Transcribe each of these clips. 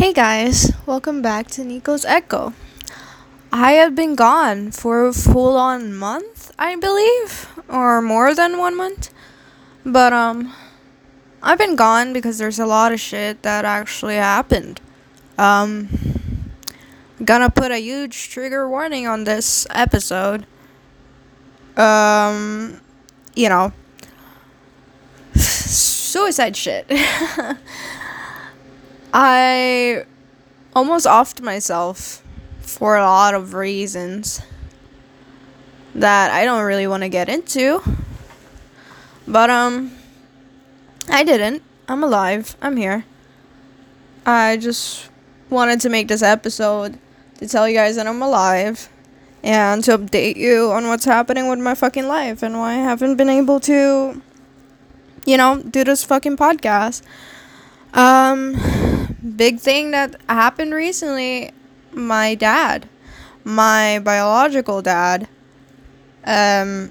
Hey guys, welcome back to Nico's Echo. I have been gone for a full on month, I believe, or more than one month. But, um, I've been gone because there's a lot of shit that actually happened. Um, gonna put a huge trigger warning on this episode. Um, you know, suicide shit. I almost offed myself for a lot of reasons that I don't really want to get into. But um I didn't. I'm alive. I'm here. I just wanted to make this episode to tell you guys that I'm alive and to update you on what's happening with my fucking life and why I haven't been able to you know, do this fucking podcast. Um big thing that happened recently my dad my biological dad um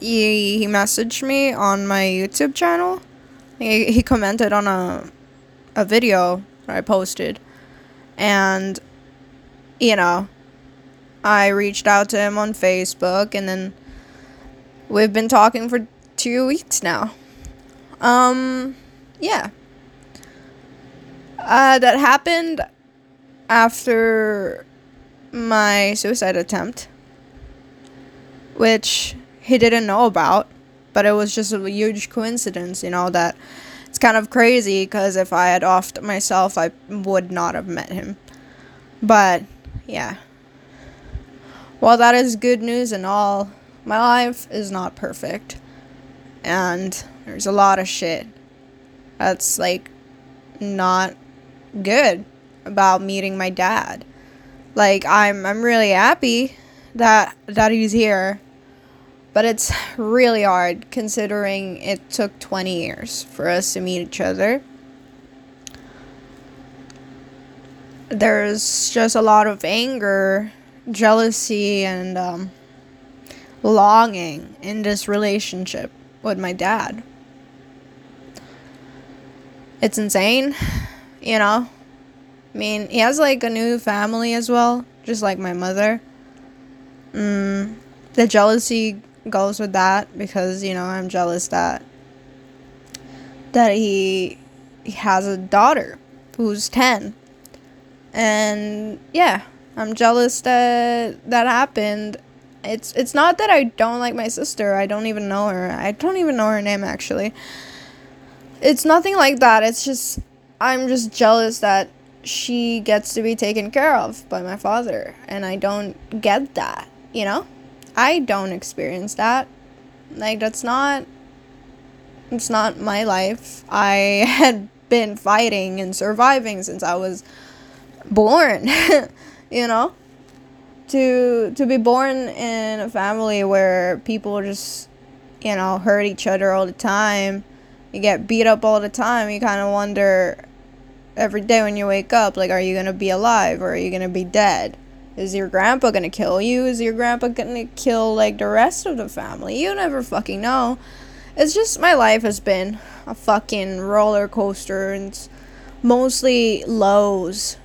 he, he messaged me on my youtube channel. He, he commented on a a video that i posted. And you know i reached out to him on facebook and then we've been talking for two weeks now. Um yeah uh, that happened after my suicide attempt, which he didn't know about, but it was just a huge coincidence, you know, that it's kind of crazy because if I had offed myself, I would not have met him. But, yeah. While that is good news and all, my life is not perfect. And there's a lot of shit that's like not good about meeting my dad. Like I'm I'm really happy that that he's here. But it's really hard considering it took 20 years for us to meet each other. There's just a lot of anger, jealousy, and um, longing in this relationship with my dad. It's insane you know? I mean, he has like a new family as well, just like my mother. Mm, the jealousy goes with that because, you know, I'm jealous that that he he has a daughter who's 10. And yeah, I'm jealous that that happened. It's it's not that I don't like my sister. I don't even know her. I don't even know her name actually. It's nothing like that. It's just I'm just jealous that she gets to be taken care of by my father and I don't get that, you know? I don't experience that. Like that's not it's not my life. I had been fighting and surviving since I was born, you know? To to be born in a family where people just you know, hurt each other all the time you get beat up all the time, you kind of wonder every day when you wake up, like, are you going to be alive or are you going to be dead? Is your grandpa going to kill you? Is your grandpa going to kill, like, the rest of the family? You never fucking know. It's just my life has been a fucking roller coaster and it's mostly lows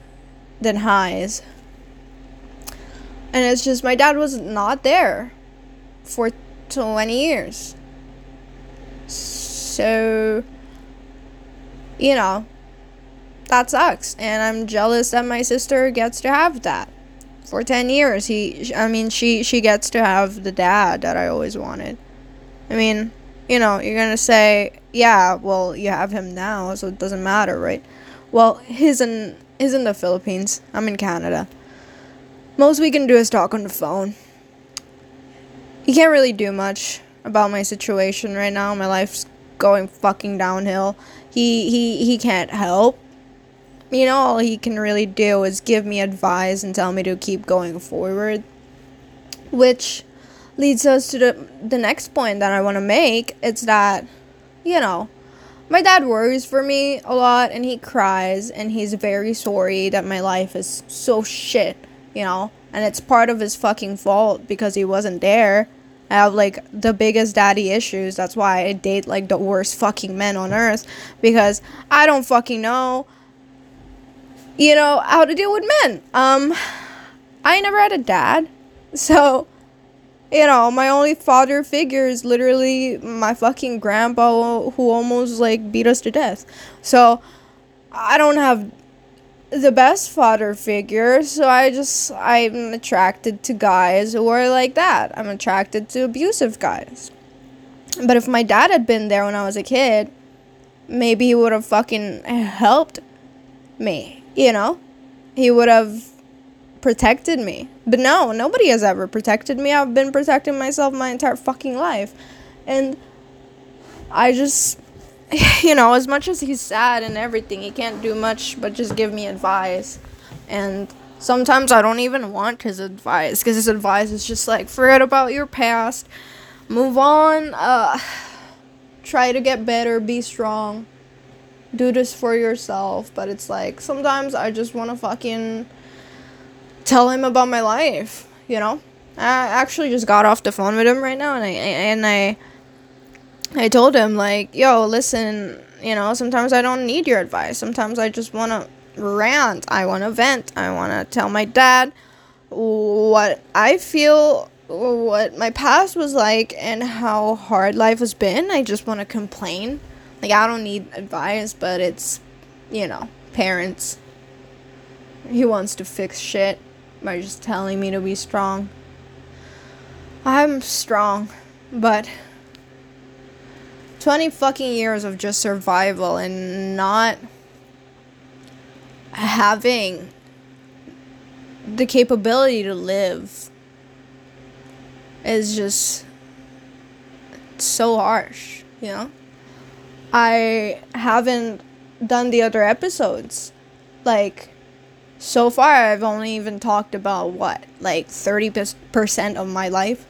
than highs. And it's just my dad was not there for 20 years. So, you know, that sucks. And I'm jealous that my sister gets to have that. For 10 years, he, I mean, she, she gets to have the dad that I always wanted. I mean, you know, you're gonna say, yeah, well, you have him now, so it doesn't matter, right? Well, he's in, he's in the Philippines. I'm in Canada. Most we can do is talk on the phone. He can't really do much about my situation right now. My life's going fucking downhill. He he he can't help. You know, all he can really do is give me advice and tell me to keep going forward. Which leads us to the the next point that I want to make. It's that, you know, my dad worries for me a lot and he cries and he's very sorry that my life is so shit, you know? And it's part of his fucking fault because he wasn't there I have like the biggest daddy issues. That's why I date like the worst fucking men on earth because I don't fucking know you know, how to deal with men. Um, I never had a dad, so you know, my only father figure is literally my fucking grandpa who almost like beat us to death. So I don't have the best father figure, so I just I'm attracted to guys who are like that. I'm attracted to abusive guys. But if my dad had been there when I was a kid, maybe he would have fucking helped me, you know? He would have protected me. But no, nobody has ever protected me. I've been protecting myself my entire fucking life. And I just you know, as much as he's sad and everything, he can't do much but just give me advice. And sometimes I don't even want his advice because his advice is just like, forget about your past, move on, uh, try to get better, be strong, do this for yourself. But it's like, sometimes I just want to fucking tell him about my life, you know? I actually just got off the phone with him right now and I, and I, I told him like, "Yo, listen, you know, sometimes I don't need your advice. Sometimes I just want to rant. I want to vent. I want to tell my dad what I feel, what my past was like and how hard life has been. I just want to complain. Like I don't need advice, but it's, you know, parents. He wants to fix shit by just telling me to be strong. I'm strong, but 20 fucking years of just survival and not having the capability to live is just so harsh, you know? I haven't done the other episodes. Like, so far, I've only even talked about what? Like 30% of my life.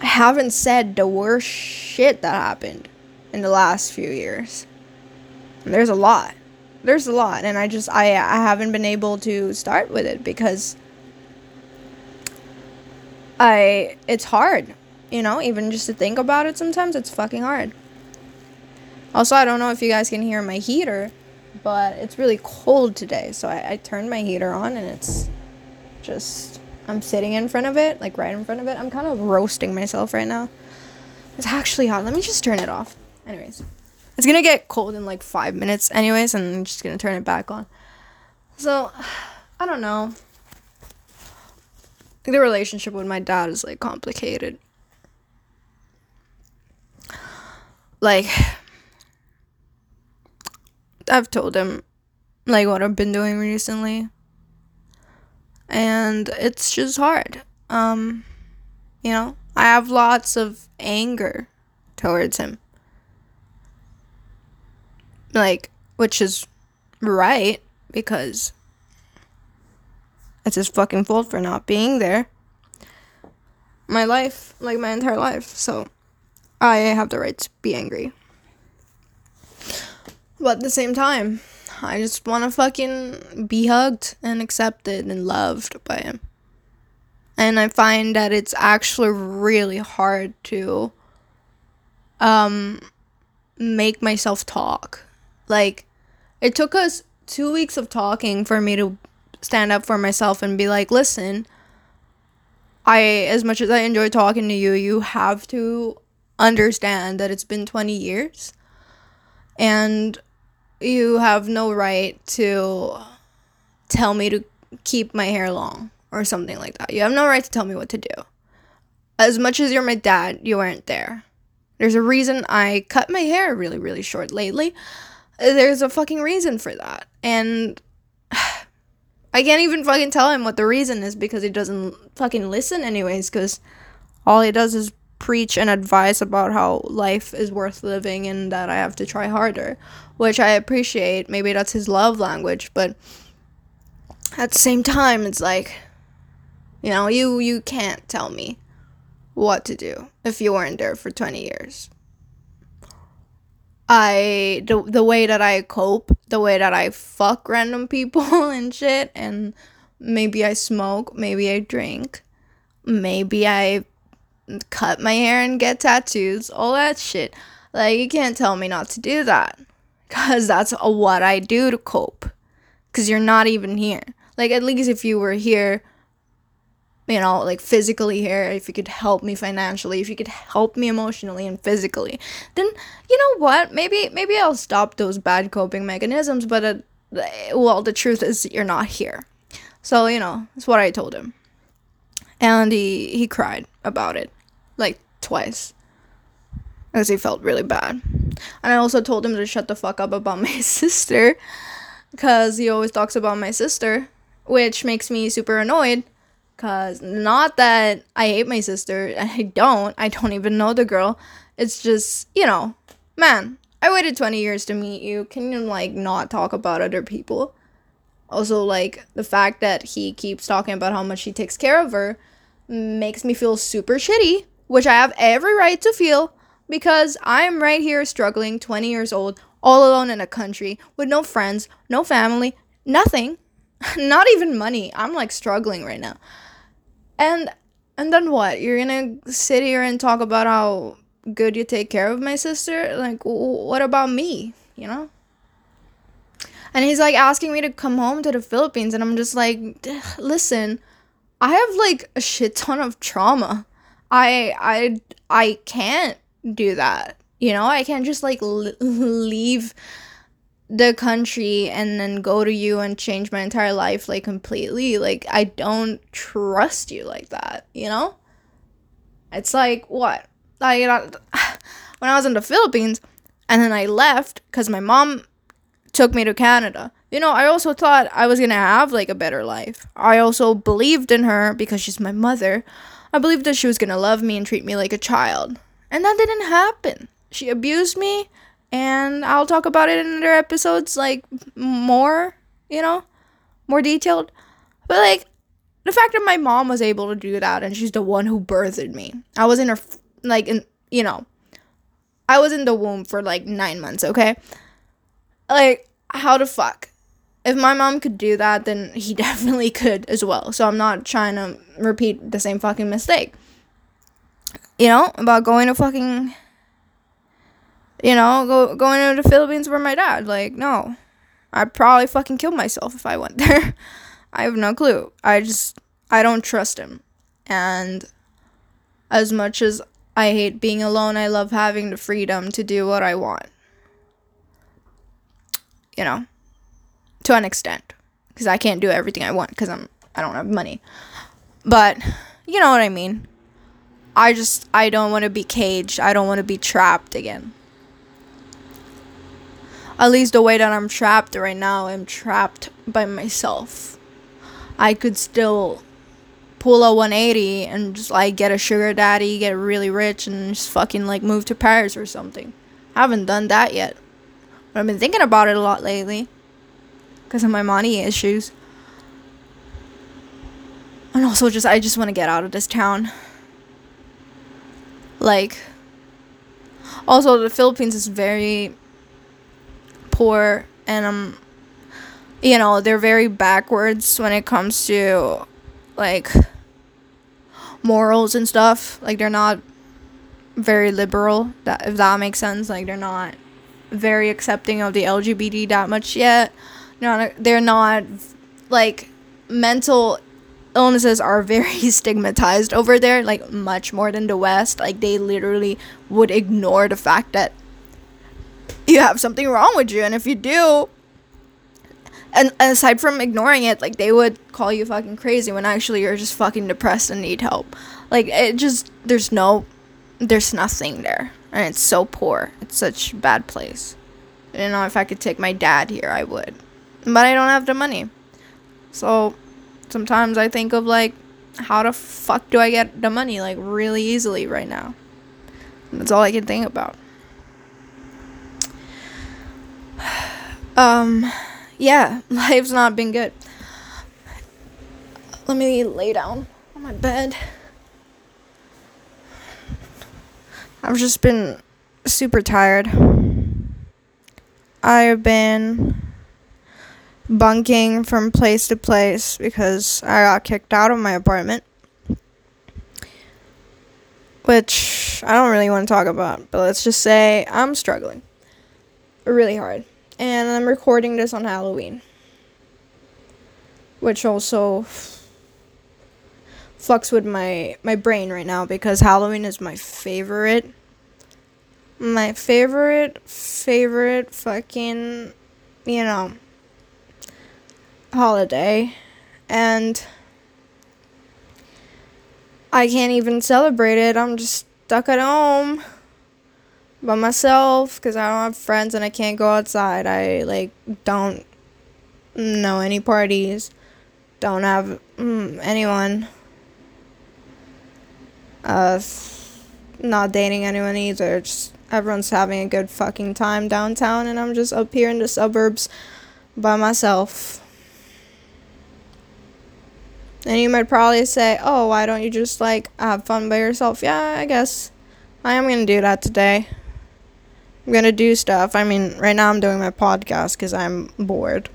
I haven't said the worst shit that happened in the last few years. And there's a lot. There's a lot and I just I I haven't been able to start with it because I it's hard, you know, even just to think about it sometimes it's fucking hard. Also, I don't know if you guys can hear my heater, but it's really cold today, so I, I turned my heater on and it's just I'm sitting in front of it, like right in front of it. I'm kind of roasting myself right now. It's actually hot. Let me just turn it off. Anyways, it's gonna get cold in like five minutes, anyways, and I'm just gonna turn it back on. So, I don't know. The relationship with my dad is like complicated. Like, I've told him like what I've been doing recently and it's just hard. Um, you know, I have lots of anger towards him. Like, which is right because it's his fucking fault for not being there. My life, like my entire life. So I have the right to be angry. But at the same time, I just want to fucking be hugged and accepted and loved by him. And I find that it's actually really hard to um make myself talk. Like it took us 2 weeks of talking for me to stand up for myself and be like, "Listen, I as much as I enjoy talking to you, you have to understand that it's been 20 years." And you have no right to tell me to keep my hair long or something like that. You have no right to tell me what to do. As much as you're my dad, you weren't there. There's a reason I cut my hair really, really short lately. There's a fucking reason for that. And I can't even fucking tell him what the reason is because he doesn't fucking listen, anyways, because all he does is preach and advise about how life is worth living and that I have to try harder, which I appreciate. Maybe that's his love language, but at the same time it's like you know, you you can't tell me what to do if you weren't there for 20 years. I the the way that I cope, the way that I fuck random people and shit and maybe I smoke, maybe I drink, maybe I cut my hair and get tattoos, all that shit. Like, you can't tell me not to do that. Because that's what I do to cope. because you're not even here. Like, at least if you were here, you know, like physically here, if you could help me financially, if you could help me emotionally and physically, then you know what? Maybe maybe I'll stop those bad coping mechanisms. But uh, well, the truth is you're not here. So you know, that's what I told him, and he he cried about it, like twice, because he felt really bad. And I also told him to shut the fuck up about my sister, because he always talks about my sister, which makes me super annoyed Cause not that I hate my sister, I don't. I don't even know the girl. It's just, you know, man, I waited 20 years to meet you. Can you like not talk about other people? Also, like the fact that he keeps talking about how much he takes care of her makes me feel super shitty, which I have every right to feel because I'm right here struggling, 20 years old, all alone in a country with no friends, no family, nothing, not even money. I'm like struggling right now. And and then what? You're gonna sit here and talk about how good you take care of my sister? Like, what about me? You know? And he's like asking me to come home to the Philippines, and I'm just like, listen, I have like a shit ton of trauma. I I I can't do that. You know, I can't just like l- leave the country and then go to you and change my entire life like completely. Like i don't trust you like that you know? It's like what? Like when i was in the philippines and then i left because my mom took me to canada. You know i also thought i was gonna have like a better life. I also believed in her because she's my mother i believed that she was gonna love me and treat me like a child and that didn't happen she abused me and I'll talk about it in other episodes, like more, you know, more detailed. But like the fact that my mom was able to do that and she's the one who birthed me. I was in her, like, in, you know, I was in the womb for like nine months, okay? Like, how the fuck? If my mom could do that, then he definitely could as well. So I'm not trying to repeat the same fucking mistake. You know, about going to fucking you know, go going to the Philippines for my dad. Like, no. I'd probably fucking kill myself if I went there. I have no clue. I just I don't trust him. And as much as I hate being alone, I love having the freedom to do what I want. You know, to an extent, because I can't do everything I want because I'm I don't have money. But you know what I mean. I just I don't want to be caged. I don't want to be trapped again at least the way that I'm trapped right now, I'm trapped by myself. I could still pull a 180 and just like get a sugar daddy, get really rich, and just fucking like move to Paris or something. I haven't done that yet. But I've been thinking about it a lot lately because of my money issues. And also, just I just want to get out of this town. Like, also, the Philippines is very poor and um you know they're very backwards when it comes to like morals and stuff like they're not very liberal that if that makes sense like they're not very accepting of the lgbt that much yet no they're not like mental illnesses are very stigmatized over there like much more than the west. Like they literally would ignore the fact that you have something wrong with you. And if you do and, and aside from ignoring it like they would call you fucking crazy when actually you're just fucking depressed and need help. Like it just there's no there's nothing there. And it's so poor. It's such a bad place. You know if i could take my dad here i would but i don't have the money so sometimes i think of like how the fuck do i get the money like really easily right now that's all i can think about um, yeah, life's not been good. Let me lay down on my bed. I've just been super tired. I've been bunking from place to place because I got kicked out of my apartment. Which I don't really want to talk about, but let's just say I'm struggling really hard and I'm recording this on Halloween. which also fucks with my my brain right now because Halloween is my favorite my favorite favorite fucking you know holiday and I can't even celebrate it. I'm just stuck at home by myself because I don't have friends and I can't go outside. I like don't know any parties, don't have mm, anyone. Uh, not dating anyone either. Just everyone's having a good fucking time downtown, and I'm just up here in the suburbs by myself. And you might probably say, oh, why don't you just like have fun by yourself? Yeah, I guess I am gonna do that today. I'm gonna do stuff. I mean, right now I'm doing my podcast because I'm bored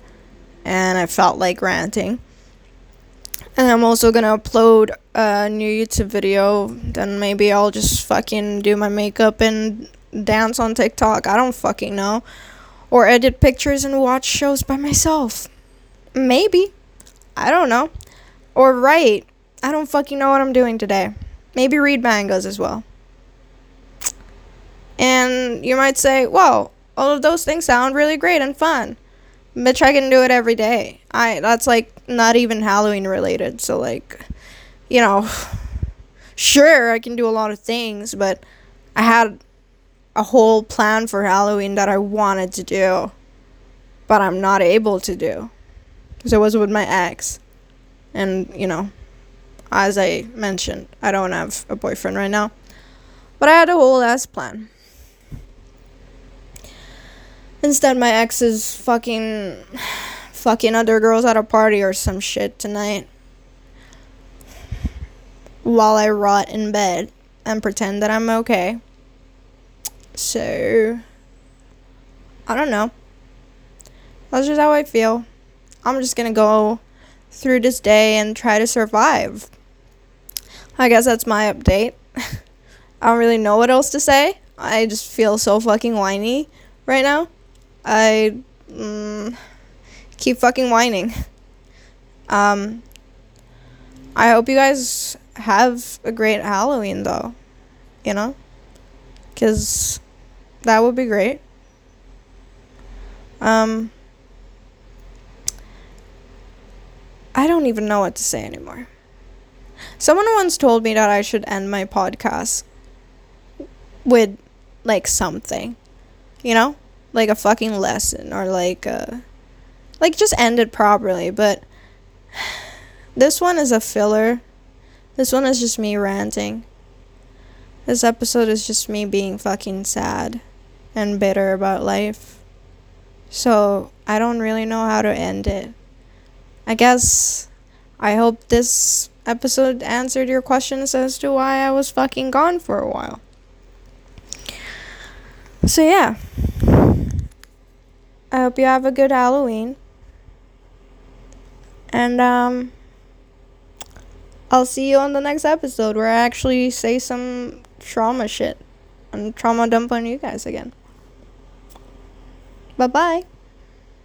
and I felt like ranting. And I'm also gonna upload a new YouTube video. Then maybe I'll just fucking do my makeup and dance on TikTok. I don't fucking know. Or edit pictures and watch shows by myself. Maybe. I don't know. Or write. I don't fucking know what I'm doing today. Maybe read mangas as well. And you might say, whoa, all of those things sound really great and fun. Bitch, I can do it every day. I that's like not even Halloween related. So like, you know, sure I can do a lot of things, but I had a whole plan for Halloween that I wanted to do, but I'm not able to do. Because it was with my ex. And, you know, as I mentioned, I don't have a boyfriend right now. But I had a whole ass plan. Instead, my ex is fucking. fucking other girls at a party or some shit tonight. While I rot in bed and pretend that I'm okay. So. I don't know. That's just how I feel. I'm just gonna go through this day and try to survive. I guess that's my update. I don't really know what else to say. I just feel so fucking whiny right now. I mm, keep fucking whining. Um, I hope you guys have a great Halloween though. You know? Because that would be great. Um, I don't even know what to say anymore. Someone once told me that I should end my podcast with like something, you know, like a fucking lesson or like a, like just end it properly. But this one is a filler. This one is just me ranting. This episode is just me being fucking sad and bitter about life. So I don't really know how to end it. I guess I hope this episode answered your questions as to why I was fucking gone for a while. So, yeah. I hope you have a good Halloween. And, um, I'll see you on the next episode where I actually say some trauma shit and trauma dump on you guys again. Bye bye.